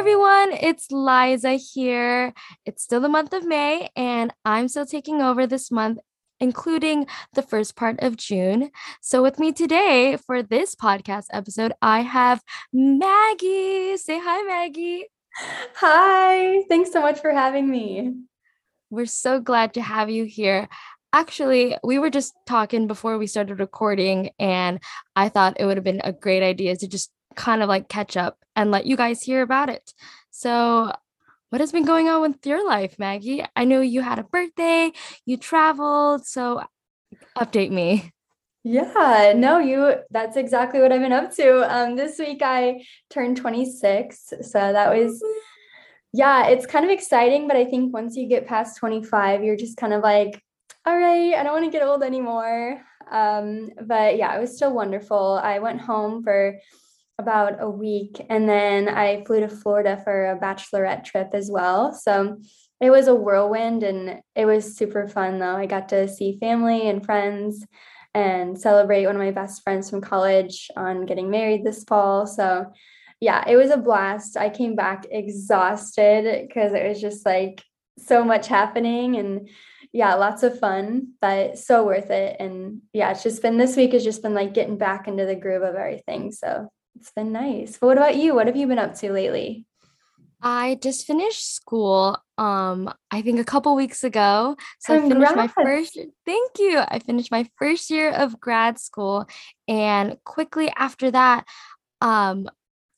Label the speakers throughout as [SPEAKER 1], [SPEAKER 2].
[SPEAKER 1] everyone, it's Liza here. It's still the month of May, and I'm still taking over this month, including the first part of June. So, with me today for this podcast episode, I have Maggie. Say hi, Maggie.
[SPEAKER 2] Hi, thanks so much for having me.
[SPEAKER 1] We're so glad to have you here. Actually, we were just talking before we started recording, and I thought it would have been a great idea to just kind of like catch up and let you guys hear about it. So, what has been going on with your life, Maggie? I know you had a birthday, you traveled, so update me.
[SPEAKER 2] Yeah, no, you that's exactly what I've been up to. Um this week I turned 26, so that was yeah, it's kind of exciting, but I think once you get past 25, you're just kind of like, all right, I don't want to get old anymore. Um but yeah, it was still wonderful. I went home for about a week. And then I flew to Florida for a bachelorette trip as well. So it was a whirlwind and it was super fun though. I got to see family and friends and celebrate one of my best friends from college on getting married this fall. So yeah, it was a blast. I came back exhausted because it was just like so much happening and yeah, lots of fun, but so worth it. And yeah, it's just been this week has just been like getting back into the groove of everything. So it's been nice. But what about you? What have you been up to lately?
[SPEAKER 1] I just finished school um I think a couple weeks ago. So Congrats. I finished my first thank you. I finished my first year of grad school and quickly after that um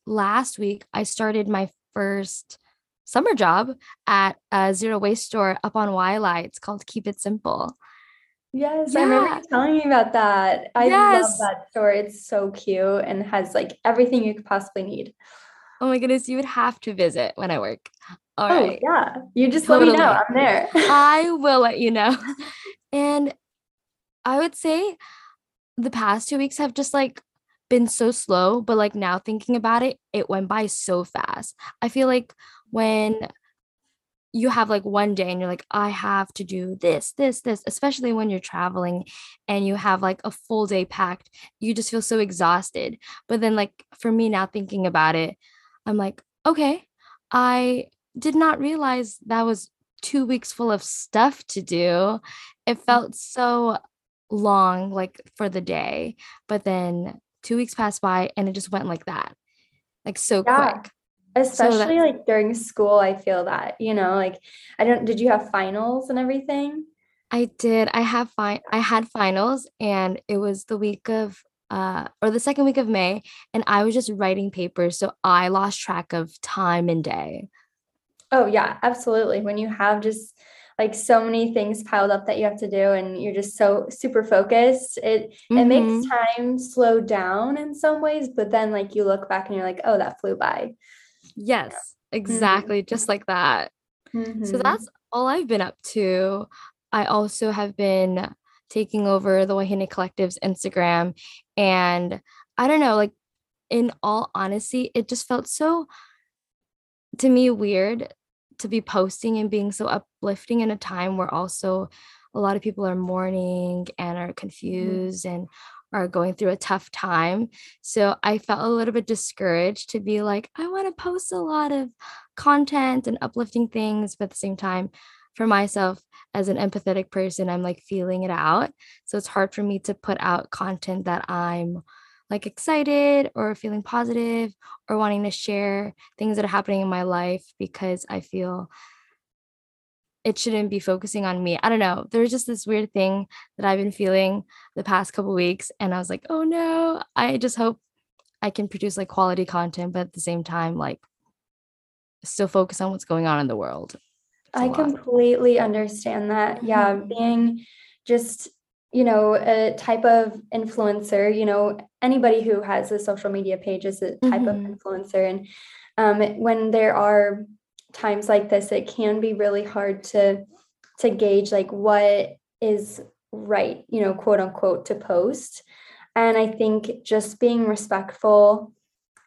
[SPEAKER 1] last week I started my first summer job at a zero waste store up on Waialae. It's called Keep It Simple.
[SPEAKER 2] Yes, yeah. I remember you telling me about that. I yes. love that store. It's so cute and has like everything you could possibly need.
[SPEAKER 1] Oh my goodness, you would have to visit when I work.
[SPEAKER 2] All oh, right. Yeah. You just totally. let me know. I'm there.
[SPEAKER 1] I will let you know. And I would say the past two weeks have just like been so slow, but like now thinking about it, it went by so fast. I feel like when you have like one day and you're like, I have to do this, this, this, especially when you're traveling and you have like a full day packed, you just feel so exhausted. But then, like, for me now thinking about it, I'm like, okay, I did not realize that was two weeks full of stuff to do. It mm. felt so long, like for the day. But then two weeks passed by and it just went like that, like so yeah. quick
[SPEAKER 2] especially so like during school i feel that you know like i don't did you have finals and everything
[SPEAKER 1] i did i have fine i had finals and it was the week of uh or the second week of may and i was just writing papers so i lost track of time and day
[SPEAKER 2] oh yeah absolutely when you have just like so many things piled up that you have to do and you're just so super focused it mm-hmm. it makes mm-hmm. time slow down in some ways but then like you look back and you're like oh that flew by
[SPEAKER 1] Yes, mm-hmm. exactly. Mm-hmm. Just like that. Mm-hmm. So that's all I've been up to. I also have been taking over the Wahine Collective's Instagram. And I don't know, like, in all honesty, it just felt so, to me, weird to be posting and being so uplifting in a time where also a lot of people are mourning and are mm-hmm. confused mm-hmm. and are going through a tough time. So I felt a little bit discouraged to be like, I want to post a lot of content and uplifting things, but at the same time, for myself as an empathetic person, I'm like feeling it out. So it's hard for me to put out content that I'm like excited or feeling positive or wanting to share things that are happening in my life because I feel it shouldn't be focusing on me. I don't know. There's just this weird thing that I've been feeling the past couple weeks and I was like, "Oh no, I just hope I can produce like quality content but at the same time like still focus on what's going on in the world."
[SPEAKER 2] I completely understand that. Yeah, mm-hmm. being just you know a type of influencer you know anybody who has a social media page is a type mm-hmm. of influencer and um, when there are times like this it can be really hard to to gauge like what is right you know quote unquote to post and i think just being respectful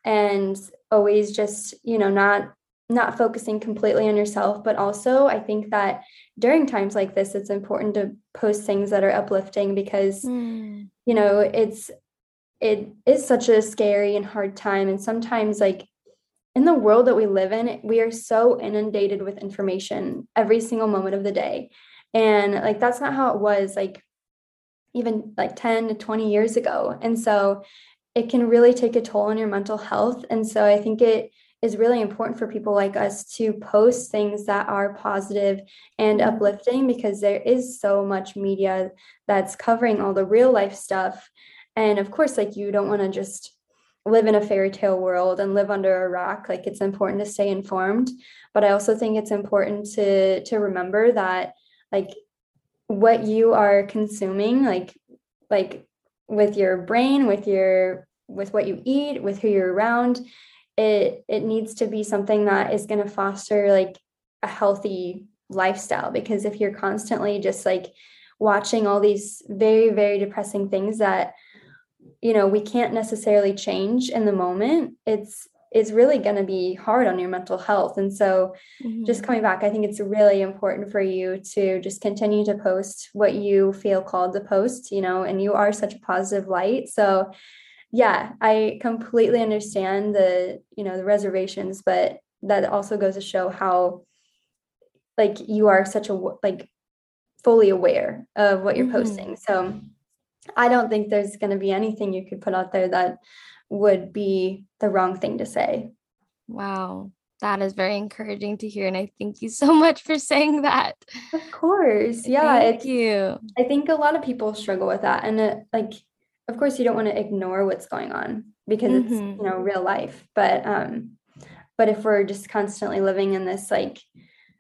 [SPEAKER 2] and always just you know not not focusing completely on yourself but also i think that during times like this it's important to post things that are uplifting because mm. you know it's it is such a scary and hard time and sometimes like in the world that we live in, we are so inundated with information every single moment of the day. And like that's not how it was like even like 10 to 20 years ago. And so it can really take a toll on your mental health. And so I think it is really important for people like us to post things that are positive and uplifting because there is so much media that's covering all the real life stuff. And of course, like you don't want to just live in a fairy tale world and live under a rock like it's important to stay informed. But i also think it's important to to remember that like what you are consuming like like with your brain with your with what you eat with who you're around it it needs to be something that is going to foster like a healthy lifestyle. Because if you're constantly just like watching all these very very depressing things that you know we can't necessarily change in the moment it's it's really going to be hard on your mental health and so mm-hmm. just coming back i think it's really important for you to just continue to post what you feel called to post you know and you are such a positive light so yeah i completely understand the you know the reservations but that also goes to show how like you are such a like fully aware of what you're mm-hmm. posting so i don't think there's going to be anything you could put out there that would be the wrong thing to say.
[SPEAKER 1] Wow. That is very encouraging to hear and i thank you so much for saying that.
[SPEAKER 2] Of course. Yeah
[SPEAKER 1] thank you.
[SPEAKER 2] I think a lot of people struggle with that and it, like of course you don't want to ignore what's going on because mm-hmm. it's you know real life but um but if we're just constantly living in this like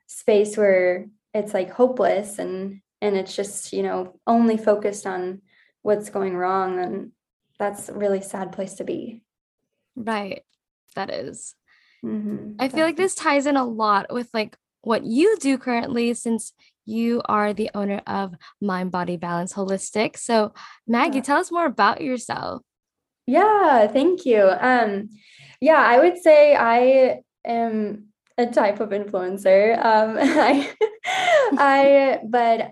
[SPEAKER 2] space where it's like hopeless and and it's just you know only focused on what's going wrong then that's a really sad place to be
[SPEAKER 1] right that is. Mm-hmm. i feel like this ties in a lot with like what you do currently since you are the owner of Mind Body Balance Holistic. So, Maggie, yeah. tell us more about yourself.
[SPEAKER 2] Yeah, thank you. Um, yeah, I would say I am a type of influencer. Um, I, I, but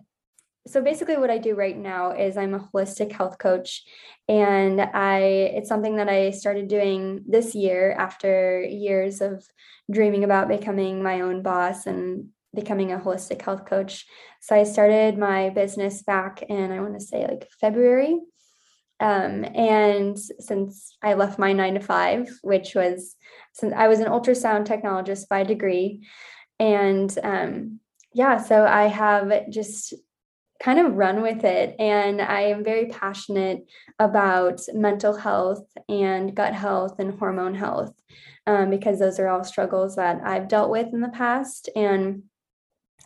[SPEAKER 2] so basically what I do right now is I'm a holistic health coach and I it's something that I started doing this year after years of dreaming about becoming my own boss and becoming a holistic health coach. So I started my business back in, I want to say like February. Um, and since I left my nine to five, which was since I was an ultrasound technologist by degree. And um, yeah, so I have just kind of run with it. And I am very passionate about mental health and gut health and hormone health um, because those are all struggles that I've dealt with in the past. And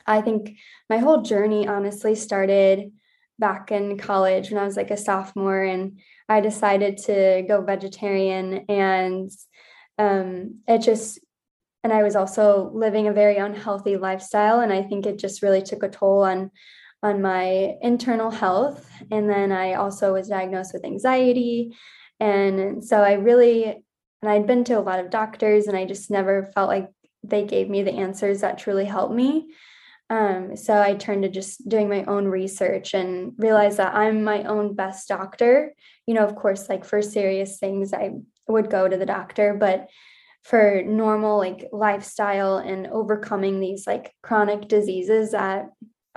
[SPEAKER 2] I think my whole journey honestly started back in college when I was like a sophomore and I decided to go vegetarian and um, it just and I was also living a very unhealthy lifestyle and I think it just really took a toll on on my internal health and then I also was diagnosed with anxiety and so I really and I'd been to a lot of doctors and I just never felt like they gave me the answers that truly helped me um, so I turned to just doing my own research and realized that I'm my own best doctor. You know, of course, like for serious things, I would go to the doctor, but for normal like lifestyle and overcoming these like chronic diseases that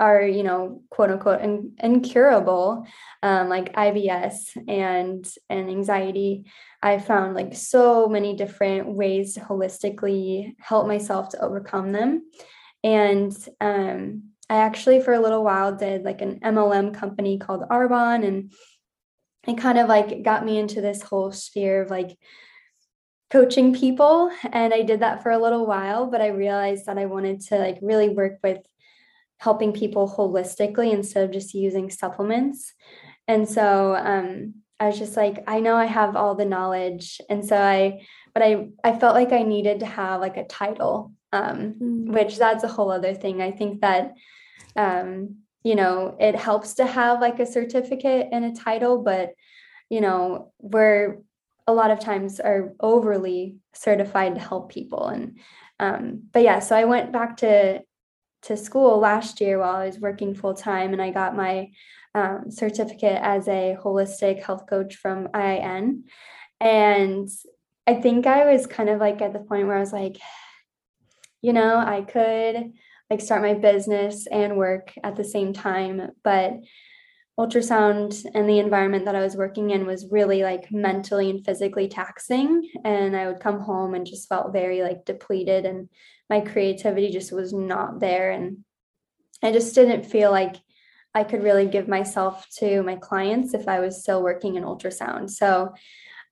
[SPEAKER 2] are you know quote unquote in, incurable um, like IBS and and anxiety I found like so many different ways to holistically help myself to overcome them and um, I actually, for a little while, did like an MLM company called Arbonne. And it kind of like got me into this whole sphere of like coaching people. And I did that for a little while, but I realized that I wanted to like really work with helping people holistically instead of just using supplements. And so um, I was just like, I know I have all the knowledge. And so I, but I, I felt like I needed to have like a title um, mm. which that's a whole other thing. I think that, um, you know, it helps to have like a certificate and a title, but, you know, we're a lot of times are overly certified to help people. And, um, but yeah, so I went back to, to school last year while I was working full time and I got my um, certificate as a holistic health coach from IIN. And I think I was kind of like at the point where I was like, you know, I could like start my business and work at the same time, but ultrasound and the environment that I was working in was really like mentally and physically taxing. And I would come home and just felt very like depleted, and my creativity just was not there. And I just didn't feel like I could really give myself to my clients if I was still working in ultrasound. So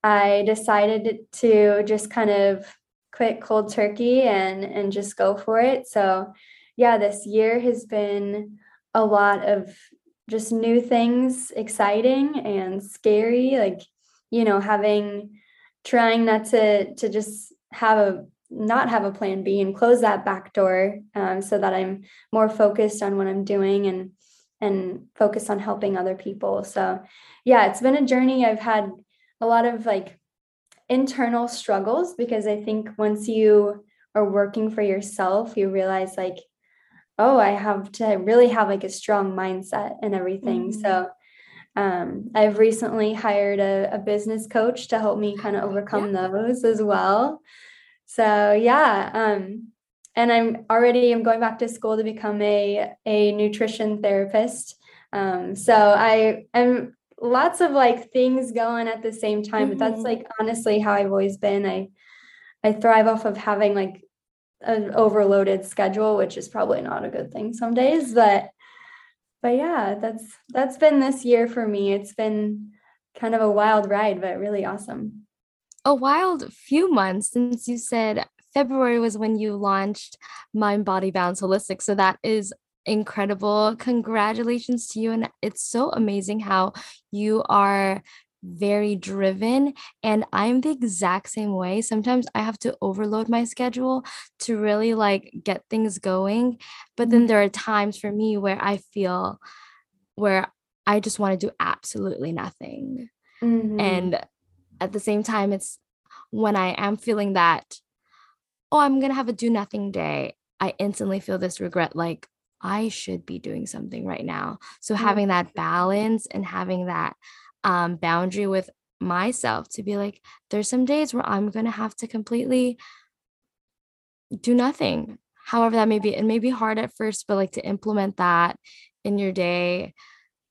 [SPEAKER 2] I decided to just kind of quit cold turkey and and just go for it. So yeah, this year has been a lot of just new things, exciting and scary, like you know, having trying not to to just have a not have a plan B and close that back door um, so that I'm more focused on what I'm doing and and focus on helping other people. So yeah, it's been a journey. I've had a lot of like internal struggles because I think once you are working for yourself, you realize like, oh, I have to really have like a strong mindset and everything. Mm-hmm. So um, I've recently hired a, a, business coach to help me kind of overcome yeah. those as well. So yeah, um, and I'm already I'm going back to school to become a a nutrition therapist. Um, so I am lots of like things going at the same time. But that's mm-hmm. like honestly how I've always been. I I thrive off of having like an overloaded schedule, which is probably not a good thing some days. But but yeah, that's that's been this year for me. It's been kind of a wild ride, but really awesome.
[SPEAKER 1] A wild few months since you said February was when you launched Mind Body Balance Holistic. So that is incredible. Congratulations to you. And it's so amazing how you are very driven and I'm the exact same way. Sometimes I have to overload my schedule to really like get things going, but then mm-hmm. there are times for me where I feel where I just want to do absolutely nothing. Mm-hmm. And at the same time it's when I am feeling that oh, I'm going to have a do nothing day, I instantly feel this regret like, I should be doing something right now. So having that balance and having that um, boundary with myself to be like, there's some days where I'm gonna have to completely do nothing. However, that may be it may be hard at first, but like to implement that in your day,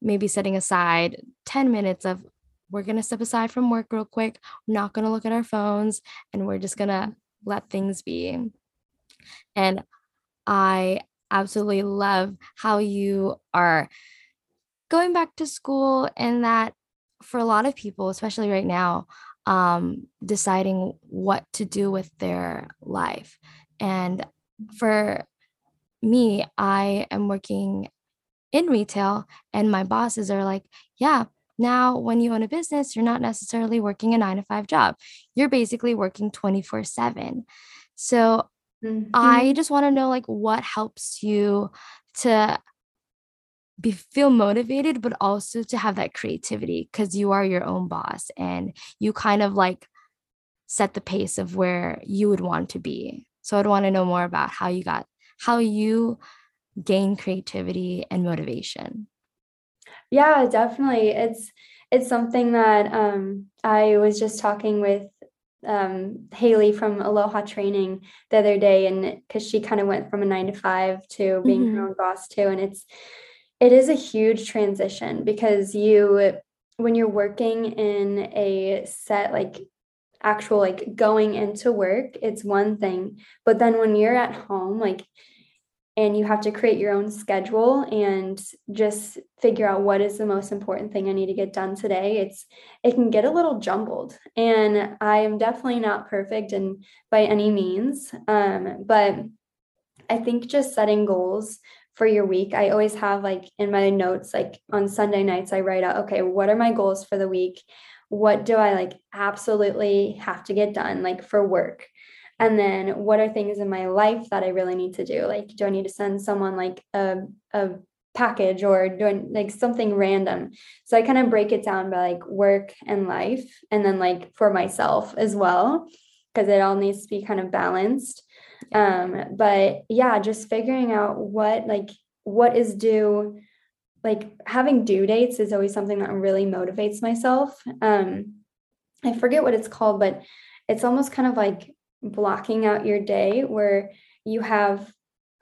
[SPEAKER 1] maybe setting aside 10 minutes of we're gonna step aside from work real quick, we're not gonna look at our phones, and we're just gonna let things be. And I absolutely love how you are going back to school and that for a lot of people especially right now um, deciding what to do with their life and for me i am working in retail and my bosses are like yeah now when you own a business you're not necessarily working a 9 to 5 job you're basically working 24 7 so Mm-hmm. I just want to know like what helps you to be feel motivated but also to have that creativity because you are your own boss and you kind of like set the pace of where you would want to be. So I'd want to know more about how you got how you gain creativity and motivation.
[SPEAKER 2] Yeah, definitely. It's it's something that um I was just talking with um, Haley from Aloha Training the other day, and because she kind of went from a nine to five to being mm-hmm. her own boss too, and it's it is a huge transition because you when you're working in a set like actual like going into work it's one thing but then when you're at home like and you have to create your own schedule and just figure out what is the most important thing I need to get done today. It's it can get a little jumbled, and I am definitely not perfect and by any means, um, but I think just setting goals for your week. I always have like in my notes, like on Sunday nights, I write out, okay, what are my goals for the week? What do I like absolutely have to get done, like for work? And then what are things in my life that i really need to do? Like do i need to send someone like a, a package or doing like something random? So i kind of break it down by like work and life and then like for myself as well because it all needs to be kind of balanced. Um but yeah just figuring out what like what is due like having due dates is always something that really motivates myself. Um i forget what it's called but it's almost kind of like blocking out your day where you have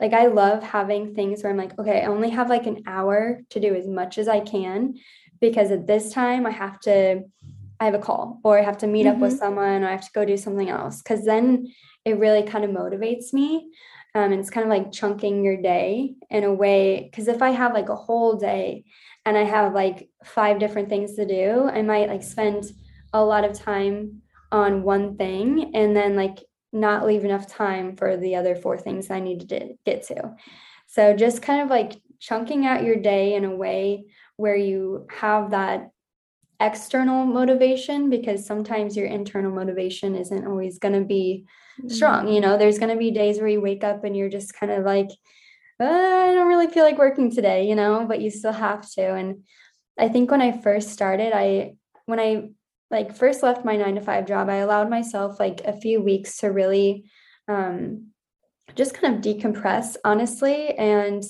[SPEAKER 2] like I love having things where I'm like, okay, I only have like an hour to do as much as I can because at this time I have to I have a call or I have to meet mm-hmm. up with mm-hmm. someone or I have to go do something else cuz then it really kind of motivates me. Um, and it's kind of like chunking your day in a way because if I have like a whole day and I have like five different things to do, I might like spend a lot of time on one thing and then like not leave enough time for the other four things I need to get to. So just kind of like chunking out your day in a way where you have that external motivation because sometimes your internal motivation isn't always going to be strong. You know, there's going to be days where you wake up and you're just kind of like, uh, I don't really feel like working today, you know, but you still have to. And I think when I first started, I, when I like first left my nine to five job, I allowed myself like a few weeks to really um, just kind of decompress, honestly, and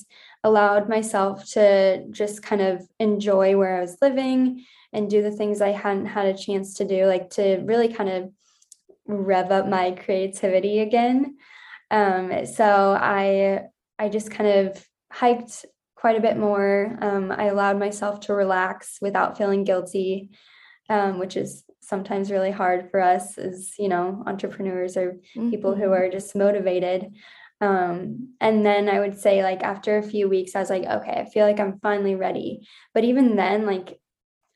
[SPEAKER 2] allowed myself to just kind of enjoy where I was living and do the things I hadn't had a chance to do, like to really kind of rev up my creativity again. Um, so I I just kind of hiked quite a bit more. Um, I allowed myself to relax without feeling guilty um, which is sometimes really hard for us as you know entrepreneurs or mm-hmm. people who mm-hmm. are just motivated um, and then i would say like after a few weeks i was like okay i feel like i'm finally ready but even then like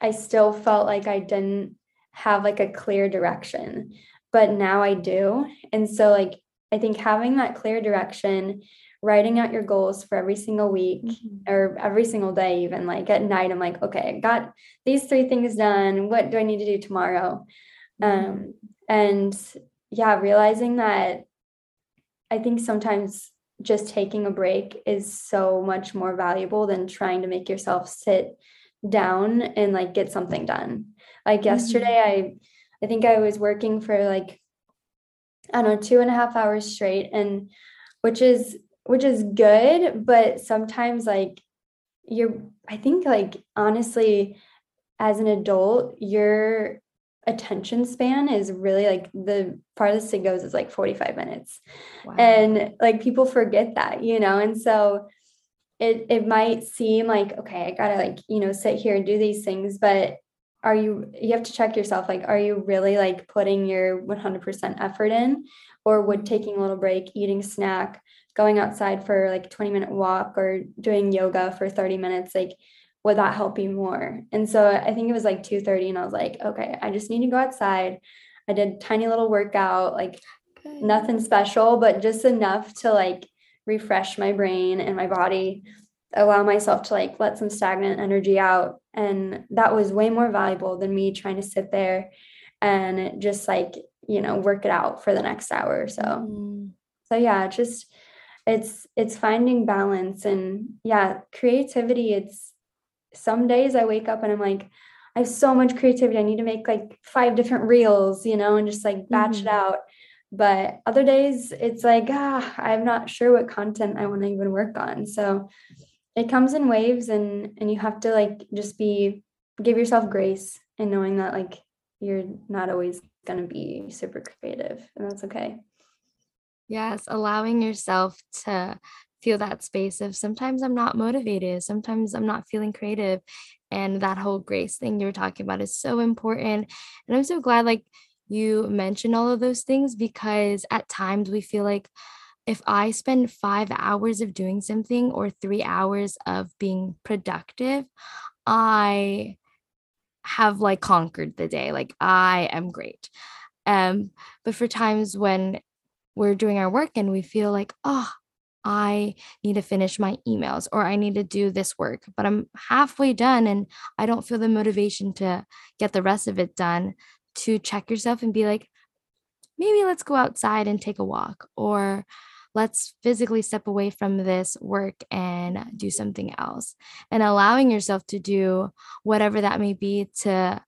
[SPEAKER 2] i still felt like i didn't have like a clear direction but now i do and so like i think having that clear direction writing out your goals for every single week mm-hmm. or every single day even like at night i'm like okay i got these three things done what do i need to do tomorrow mm-hmm. um and yeah realizing that i think sometimes just taking a break is so much more valuable than trying to make yourself sit down and like get something done like yesterday mm-hmm. i i think i was working for like i don't know two and a half hours straight and which is which is good but sometimes like you're i think like honestly as an adult your attention span is really like the farthest it goes is like 45 minutes. Wow. and like people forget that you know? And so it it might seem like okay i gotta like you know sit here and do these things but are you you have to check yourself like are you really like putting your 100% effort in or would mm-hmm. taking a little break eating snack going outside for like a 20 minute walk or doing yoga for 30 minutes like would that help you more and so i think it was like 2.30 and i was like okay i just need to go outside i did tiny little workout like Good. nothing special but just enough to like refresh my brain and my body allow myself to like let some stagnant energy out and that was way more valuable than me trying to sit there and just like you know work it out for the next hour or so mm. so yeah just it's it's finding balance and yeah creativity it's some days i wake up and i'm like i have so much creativity. I need to make like five different reels you know and just like batch mm-hmm. it out. But other days it's like ah i'm not sure what content i want to even work on. So it comes in waves and and you have to like just be give yourself grace and knowing that like you're not always going to be super creative and that's okay
[SPEAKER 1] Yes, allowing yourself to feel that space of sometimes I'm not motivated, sometimes I'm not feeling creative. And that whole grace thing you were talking about is so important. And I'm so glad like you mentioned all of those things because at times we feel like if I spend five hours of doing something or three hours of being productive, I have like conquered the day. Like I am great. Um, but for times when we're doing our work and we feel like, oh, I need to finish my emails or I need to do this work, but I'm halfway done and I don't feel the motivation to get the rest of it done. To check yourself and be like, maybe let's go outside and take a walk, or let's physically step away from this work and do something else. And allowing yourself to do whatever that may be to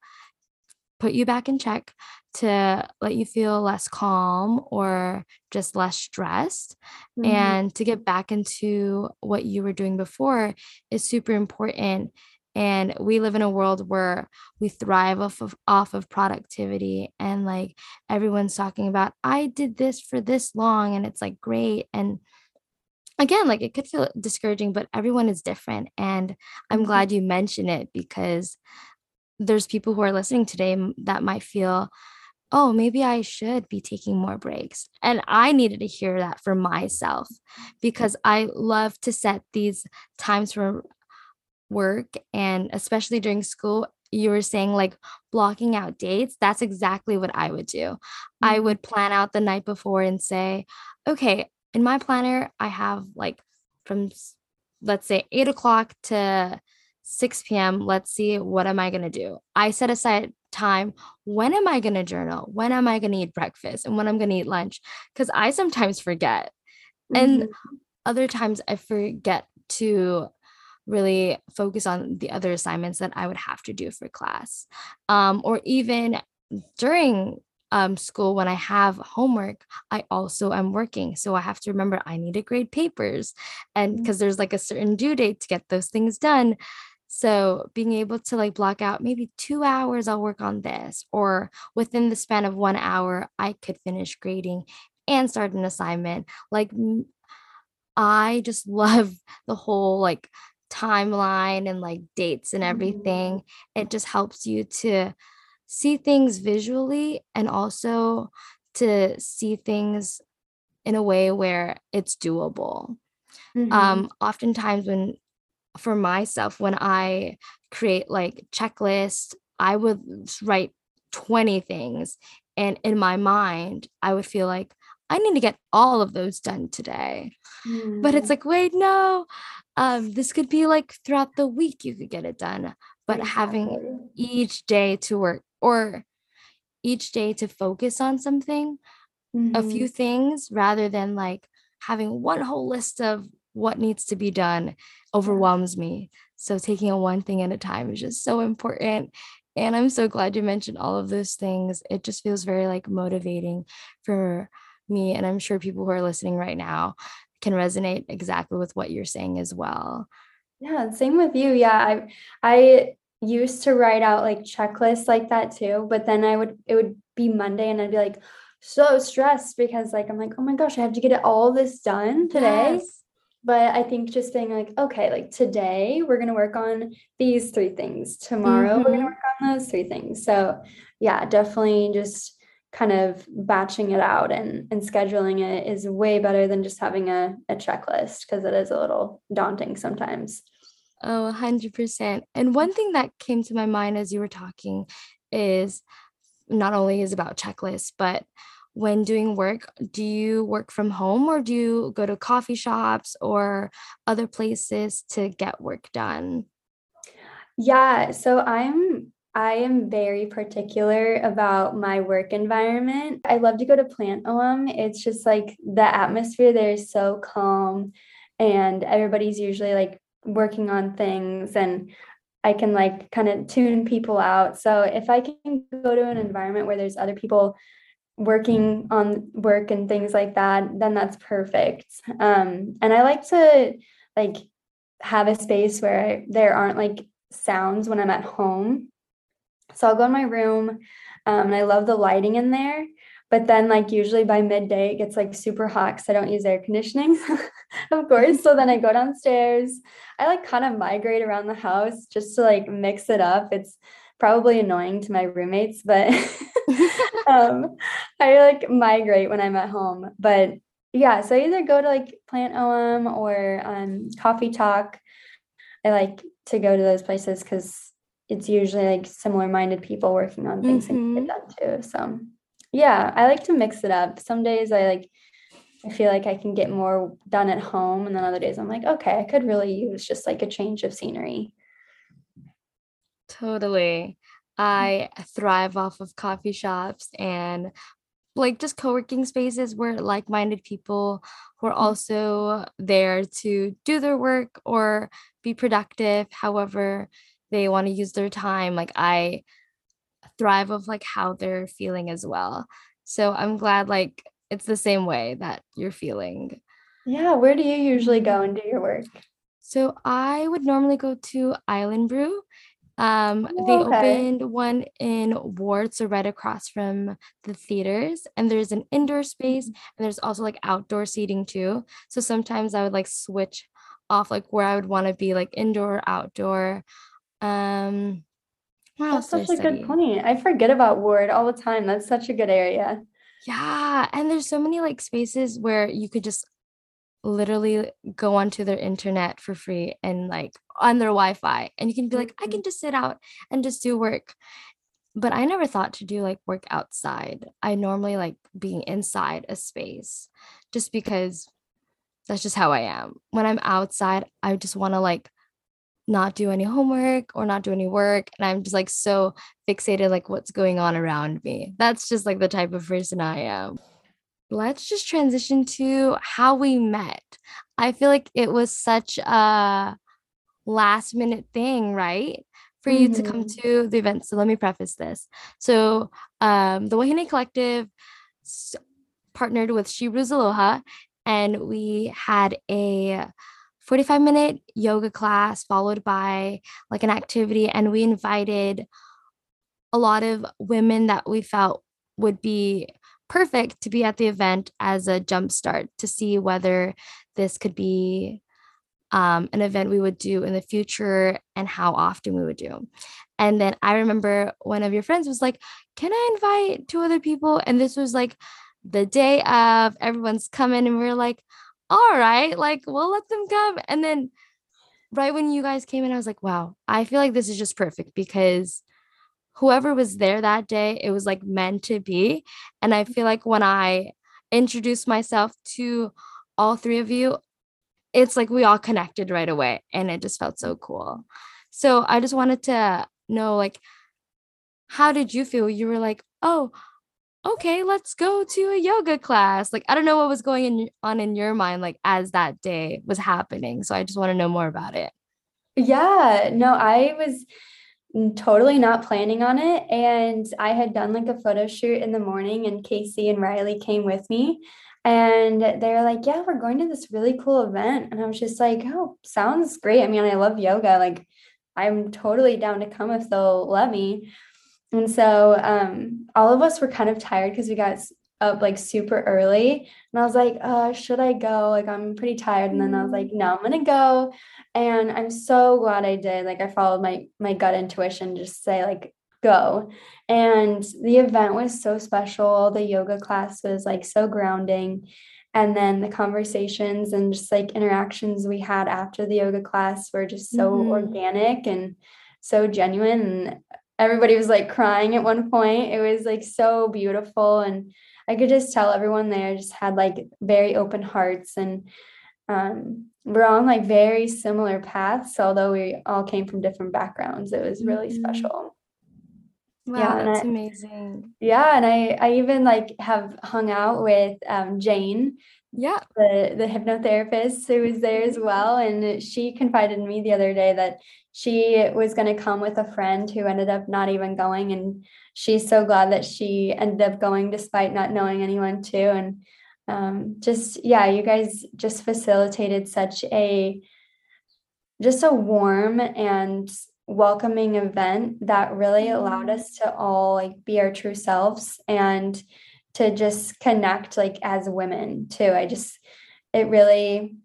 [SPEAKER 1] put you back in check, to let you feel less calm or just less stressed mm-hmm. and to get back into what you were doing before is super important and we live in a world where we thrive off of off of productivity and like everyone's talking about i did this for this long and it's like great and again like it could feel discouraging but everyone is different and i'm mm-hmm. glad you mentioned it because there's people who are listening today that might feel oh maybe i should be taking more breaks and i needed to hear that for myself because i love to set these times for work and especially during school you were saying like blocking out dates that's exactly what i would do mm-hmm. i would plan out the night before and say okay in my planner i have like from let's say 8 o'clock to 6 p.m let's see what am i going to do i set aside time when am i going to journal when am i going to eat breakfast and when i'm going to eat lunch because i sometimes forget mm-hmm. and other times i forget to really focus on the other assignments that I would have to do for class. Um, or even during um, school, when I have homework, I also am working. So I have to remember I need to grade papers. And because mm. there's like a certain due date to get those things done. So being able to like block out maybe two hours, I'll work on this, or within the span of one hour, I could finish grading and start an assignment. Like I just love the whole like timeline and like dates and everything. Mm-hmm. It just helps you to see things visually and also to see things in a way where it's doable. Mm-hmm. Um, oftentimes, when for myself, when I create like checklists, I would write 20 things. And in my mind, I would feel like I need to get all of those done today. Mm. But it's mm. like, wait, no, um, this could be like throughout the week you could get it done. But exactly. having each day to work or each day to focus on something, mm-hmm. a few things rather than like having one whole list of what needs to be done overwhelms me. So taking a one thing at a time is just so important. And I'm so glad you mentioned all of those things. It just feels very like motivating for me and i'm sure people who are listening right now can resonate exactly with what you're saying as well
[SPEAKER 2] yeah same with you yeah i i used to write out like checklists like that too but then i would it would be monday and i'd be like so stressed because like i'm like oh my gosh i have to get it all this done today yes. But i think just being like okay like today we're going to work on these three things tomorrow mm-hmm. we're going to work on those three things so yeah definitely just kind of batching it out and, and scheduling it is way better than just having a, a checklist because it is a little daunting sometimes.
[SPEAKER 1] Oh, 100%. And one thing that came to my mind as you were talking is not only is about checklists, but when doing work, do you work from home or do you go to coffee shops or other places to get work done?
[SPEAKER 2] Yeah, so I'm I am very particular about my work environment. I love to go to Plant OM. It's just like the atmosphere there is so calm and everybody's usually like working on things and I can like kind of tune people out. So if I can go to an environment where there's other people working on work and things like that, then that's perfect. Um, and I like to like have a space where I, there aren't like sounds when I'm at home so I'll go in my room um, and I love the lighting in there. But then, like, usually by midday, it gets like super hot because I don't use air conditioning, of course. So then I go downstairs. I like kind of migrate around the house just to like mix it up. It's probably annoying to my roommates, but um, I like migrate when I'm at home. But yeah, so I either go to like Plant OM or um, Coffee Talk. I like to go to those places because it's usually like similar minded people working on things mm-hmm. and get done too. So yeah, I like to mix it up. Some days I like I feel like I can get more done at home and then other days I'm like, okay, I could really use just like a change of scenery.
[SPEAKER 1] Totally. I thrive off of coffee shops and like just co-working spaces where like-minded people who are mm-hmm. also there to do their work or be productive however they want to use their time like i thrive of like how they're feeling as well so i'm glad like it's the same way that you're feeling
[SPEAKER 2] yeah where do you usually go and do your work
[SPEAKER 1] So I would normally go to Island Brew. Um, oh, they okay. opened one in Ward, so right across from the theaters, and there's an indoor space, mm-hmm. and there's also like outdoor seating too. So sometimes I would like switch off like where I would want to be, like indoor, outdoor. Um,
[SPEAKER 2] That's such a good point. I forget about Ward all the time. That's such a good area.
[SPEAKER 1] Yeah, and there's so many like spaces where you could just literally go onto their internet for free and like on their Wi-Fi and you can be like I can mm-hmm. just sit out and just do work. But I never thought to do like work outside. I normally like being inside a space just because that's just how I am. When I'm outside, I just want to like not do any homework or not do any work and I'm just like so fixated like what's going on around me. That's just like the type of person I am let's just transition to how we met. I feel like it was such a last minute thing, right? For you mm-hmm. to come mm-hmm. to the event. So let me preface this. So um, the Wahine Collective partnered with She Brews Aloha, and we had a 45 minute yoga class followed by like an activity, and we invited a lot of women that we felt would be perfect to be at the event as a jumpstart to see whether this could be um, an event we would do in the future and how often we would do. And then I remember one of your friends was like, Can I invite two other people? And this was like the day of everyone's coming, and we are like, All right, like we'll let them come. And then right when you guys came in, I was like, Wow, I feel like this is just perfect because whoever was there that day, it was like meant to be. And I feel like when I introduced myself to all three of you, it's like we all connected right away and it just felt so cool. So I just wanted to know like how did you feel? You were like, "Oh, okay, let's go to a yoga class." Like I don't know what was going in, on in your mind like as that day was happening. So I just want to know more about it.
[SPEAKER 2] Yeah, no, I was totally not planning on it. And I had done like a photo shoot in the morning, and Casey and Riley came with me. And they're like, Yeah, we're going to this really cool event. And I was just like, Oh, sounds great. I mean, I love yoga. Like, I'm totally down to come if they'll let me. And so um, all of us were kind of tired because we got up like super early. And I was like, uh, should I go? Like, I'm pretty tired. And then I was like, no, I'm gonna go. And I'm so glad I did. Like I followed my my gut intuition, just say, like, go. And the event was so special. The yoga class was like so grounding. And then the conversations and just like interactions we had after the yoga class were just so mm-hmm. organic and so genuine. And everybody was like crying at one point. It was like so beautiful. And I could just tell everyone there just had like very open hearts and um, we're on like very similar paths, although we all came from different backgrounds. It was really mm-hmm. special.
[SPEAKER 1] Wow, yeah, that's I, amazing.
[SPEAKER 2] Yeah, and I I even like have hung out with um, Jane,
[SPEAKER 1] yeah,
[SPEAKER 2] the the hypnotherapist who was there as well, and she confided in me the other day that she was going to come with a friend who ended up not even going, and she's so glad that she ended up going despite not knowing anyone too, and um, just yeah, you guys just facilitated such a just a warm and welcoming event that really allowed mm-hmm. us to all like be our true selves and to just connect like as women too. I just it really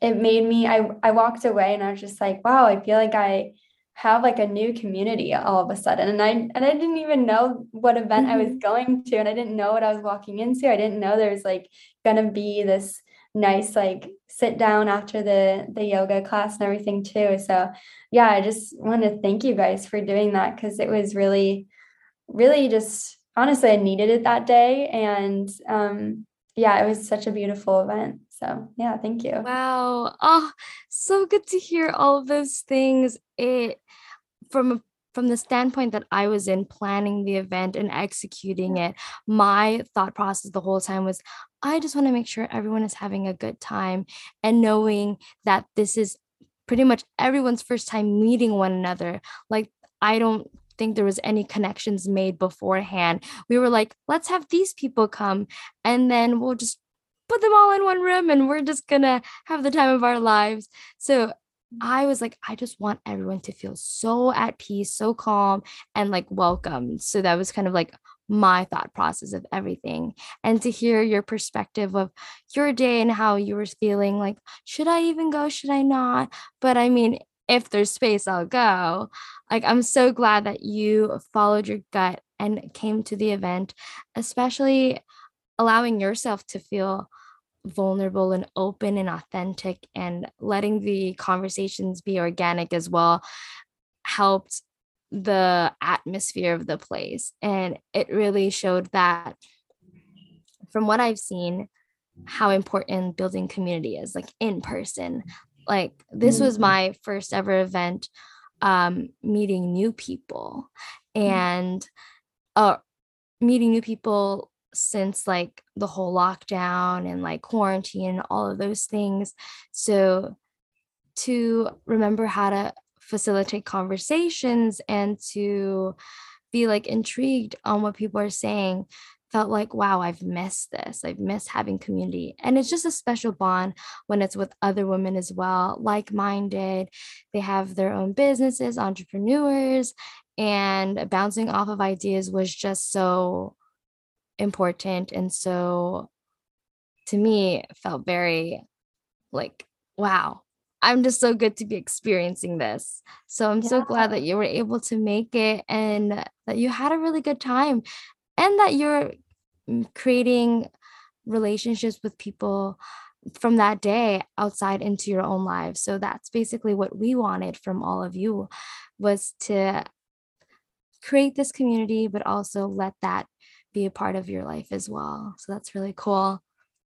[SPEAKER 2] it made me I I walked away and I was just like, wow, I feel like I have like a new community all of a sudden and I and I didn't even know what event. I was mm-hmm. going to and I didn't know what I was walking into. I didn't know there was like going to be this nice like sit down after the the yoga class and everything too. So, yeah, I just want to thank you guys for doing that cuz it was really really just honestly I needed it that day and um yeah, it was such a beautiful event. So, yeah, thank you.
[SPEAKER 1] Wow. Oh, so good to hear all those things. It from from the standpoint that I was in planning the event and executing it, my thought process the whole time was I just want to make sure everyone is having a good time and knowing that this is pretty much everyone's first time meeting one another. Like, I don't think there was any connections made beforehand. We were like, let's have these people come and then we'll just put them all in one room and we're just gonna have the time of our lives. So I was like, I just want everyone to feel so at peace, so calm, and like welcomed. So that was kind of like my thought process of everything. And to hear your perspective of your day and how you were feeling like, should I even go? Should I not? But I mean, if there's space, I'll go. Like, I'm so glad that you followed your gut and came to the event, especially allowing yourself to feel vulnerable and open and authentic and letting the conversations be organic as well helped the atmosphere of the place and it really showed that from what i've seen how important building community is like in person like this was mm-hmm. my first ever event um meeting new people mm-hmm. and uh meeting new people since like the whole lockdown and like quarantine and all of those things. So to remember how to facilitate conversations and to be like intrigued on what people are saying felt like wow i've missed this. I've missed having community. And it's just a special bond when it's with other women as well like-minded. They have their own businesses entrepreneurs and bouncing off of ideas was just so important and so to me felt very like wow i'm just so good to be experiencing this so i'm yeah. so glad that you were able to make it and that you had a really good time and that you're mm, creating relationships with people from that day outside into your own lives so that's basically what we wanted from all of you was to create this community but also let that be a part of your life as well. So that's really cool.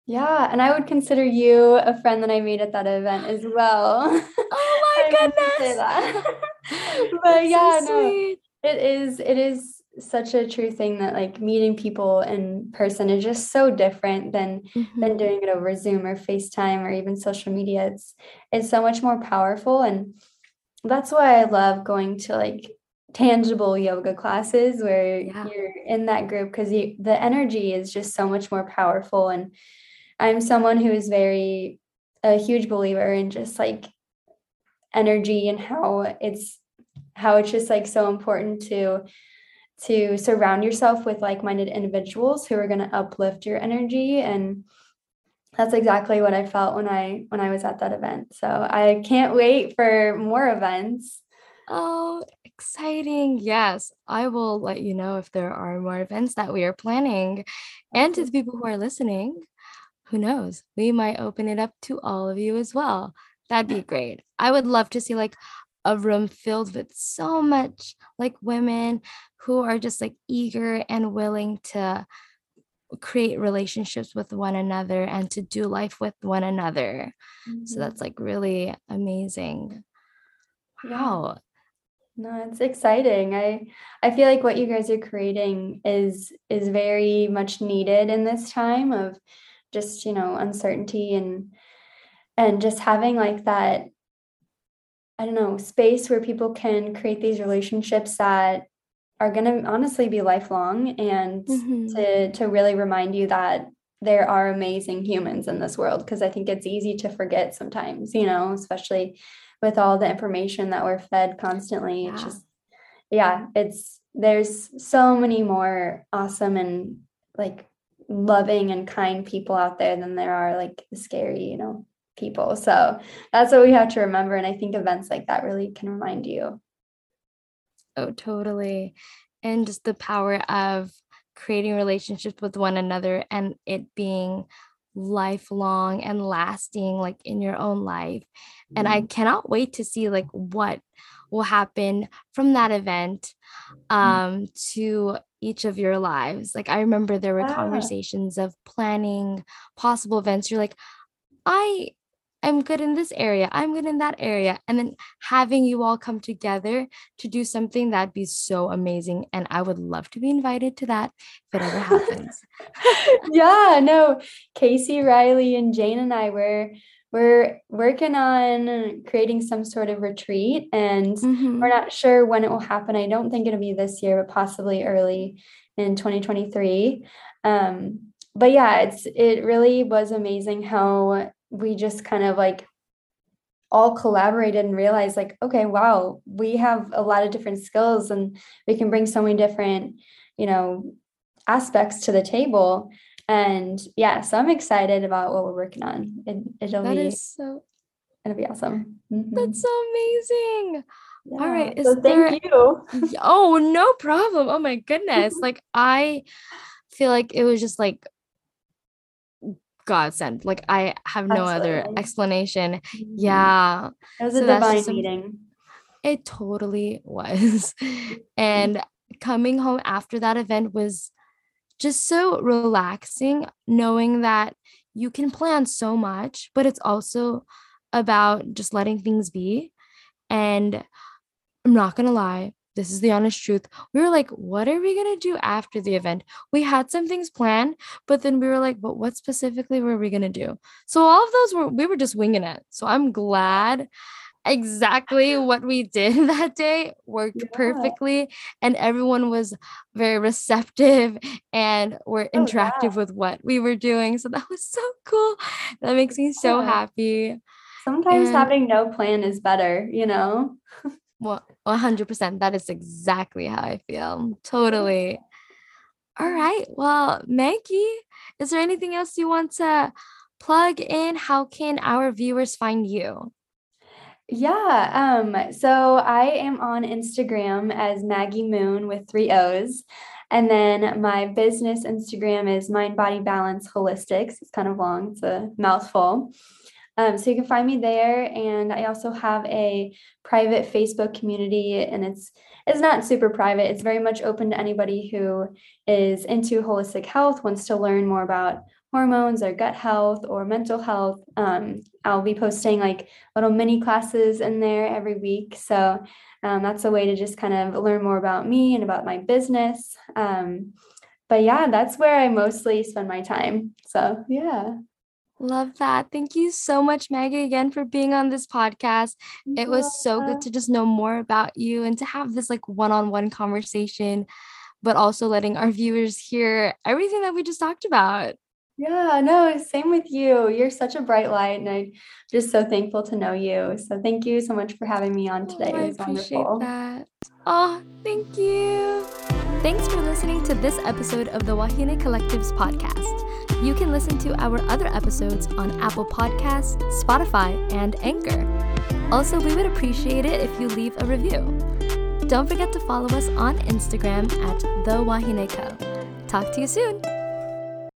[SPEAKER 2] Yeah, and I would consider you a friend that I made at that event as well.
[SPEAKER 1] Oh my goodness.
[SPEAKER 2] but that's yeah, so no, it is it is such a true thing that like meeting people in person is just so different than mm-hmm. than doing it over Zoom or FaceTime or even social media. It's it's so much more powerful and that's why I love going to like tangible yoga classes where yeah. you're in that group because the energy is just so much more powerful. And i'm someone who is very a huge believer in just like energy and how it's how it's just like so important to to surround yourself with like-minded individuals who are going to uplift your energy. And that's exactly what i felt when i when i was at that event. So i can't wait for more events
[SPEAKER 1] Oh, exciting. Yes, I will let you know if there are more events that we are planning. And to the people who are listening, who knows, we might open it up to all of you as well. That'd be great. I would love to see like a room filled with so much like women who are just like eager and willing to create relationships with one another and to do life with one another. Mm-hmm. So that's like really amazing. Wow.
[SPEAKER 2] No, it's exciting. I I feel like what you guys are creating is is very much needed in this time of just, you know, uncertainty and and just having like that I don't know, space where people can create these relationships that are going to honestly be lifelong and mm-hmm. to to really remind you that there are amazing humans in this world because I think it's easy to forget sometimes, you know, especially with all the information that we're fed constantly. It's just, yeah, it's, there's so many more awesome and like loving and kind people out there than there are like scary, you know, people. So that's what we have to remember. And I think events like that really can remind you.
[SPEAKER 1] Oh, totally. And just the power of creating relationships with one another and it being lifelong and lasting like in your own life and i mm-hmm. cannot wait to see like what will happen from that event mm. um to each of your lives like i remember there were conversations of planning possible events you're like i I'm good in this area, I'm good in that area. And then having you all come together to do something that'd be so amazing. And I would love to be invited to that if it ever happens.
[SPEAKER 2] yeah, no, Casey, Riley, and Jane and I were we're working on creating some sort of retreat and mm-hmm. we're not sure when it will happen. I don't think it'll be this year, but possibly early in 2023. Um, but yeah, it's it really was amazing how we just kind of like all collaborated and realized like okay wow we have a lot of different skills and we can bring so many different you know aspects to the table. And yeah so i'm excited about what we're working on. It, it'll
[SPEAKER 1] that
[SPEAKER 2] be
[SPEAKER 1] is so
[SPEAKER 2] it'll be awesome.
[SPEAKER 1] Mm-hmm. that's so amazing. Yeah. all right
[SPEAKER 2] is so thank there... you.
[SPEAKER 1] Oh no problem. Oh my goodness. Like i feel like it was just like godsend. Like I have no Absolutely. other explanation. Mm-hmm. Yeah.
[SPEAKER 2] It was so a divine meeting.
[SPEAKER 1] It totally was. and coming home after that event was just so relaxing, knowing that you can plan so much, but it's also about just letting things be. And I'm not going to lie, this is the honest truth. We were like, what are we going to do after the event? We had some things planned, but then we were like, but what specifically were we going to do? So all of those were, we were just winging it. So I'm glad exactly what we did that day worked yeah. perfectly and everyone was very receptive and were oh, interactive oh, yeah. with what we were doing so that was so cool that makes me so yeah. happy
[SPEAKER 2] sometimes and, having no plan is better you know
[SPEAKER 1] well 100% that is exactly how i feel totally all right well maggie is there anything else you want to plug in how can our viewers find you
[SPEAKER 2] yeah. Um, so I am on Instagram as Maggie Moon with three O's. And then my business Instagram is Mind Body Balance Holistics. It's kind of long, it's a mouthful. Um, so you can find me there. And I also have a private Facebook community, and it's it's not super private. It's very much open to anybody who is into holistic health, wants to learn more about hormones or gut health or mental health. Um, I'll be posting like little mini classes in there every week. So um, that's a way to just kind of learn more about me and about my business. Um, but yeah, that's where I mostly spend my time. So yeah.
[SPEAKER 1] Love that. Thank you so much, Maggie, again for being on this podcast. It was so good to just know more about you and to have this like one on one conversation, but also letting our viewers hear everything that we just talked about.
[SPEAKER 2] Yeah, no, same with you. You're such a bright light, and I'm just so thankful to know you. So thank you so much for having me on oh, today.
[SPEAKER 1] Oh, I appreciate wonderful. that. Oh, thank you. Thanks for listening to this episode of the Wahine Collectives podcast. You can listen to our other episodes on Apple Podcasts, Spotify, and Anchor. Also, we would appreciate it if you leave a review. Don't forget to follow us on Instagram at The Wahine Co. Talk to you soon.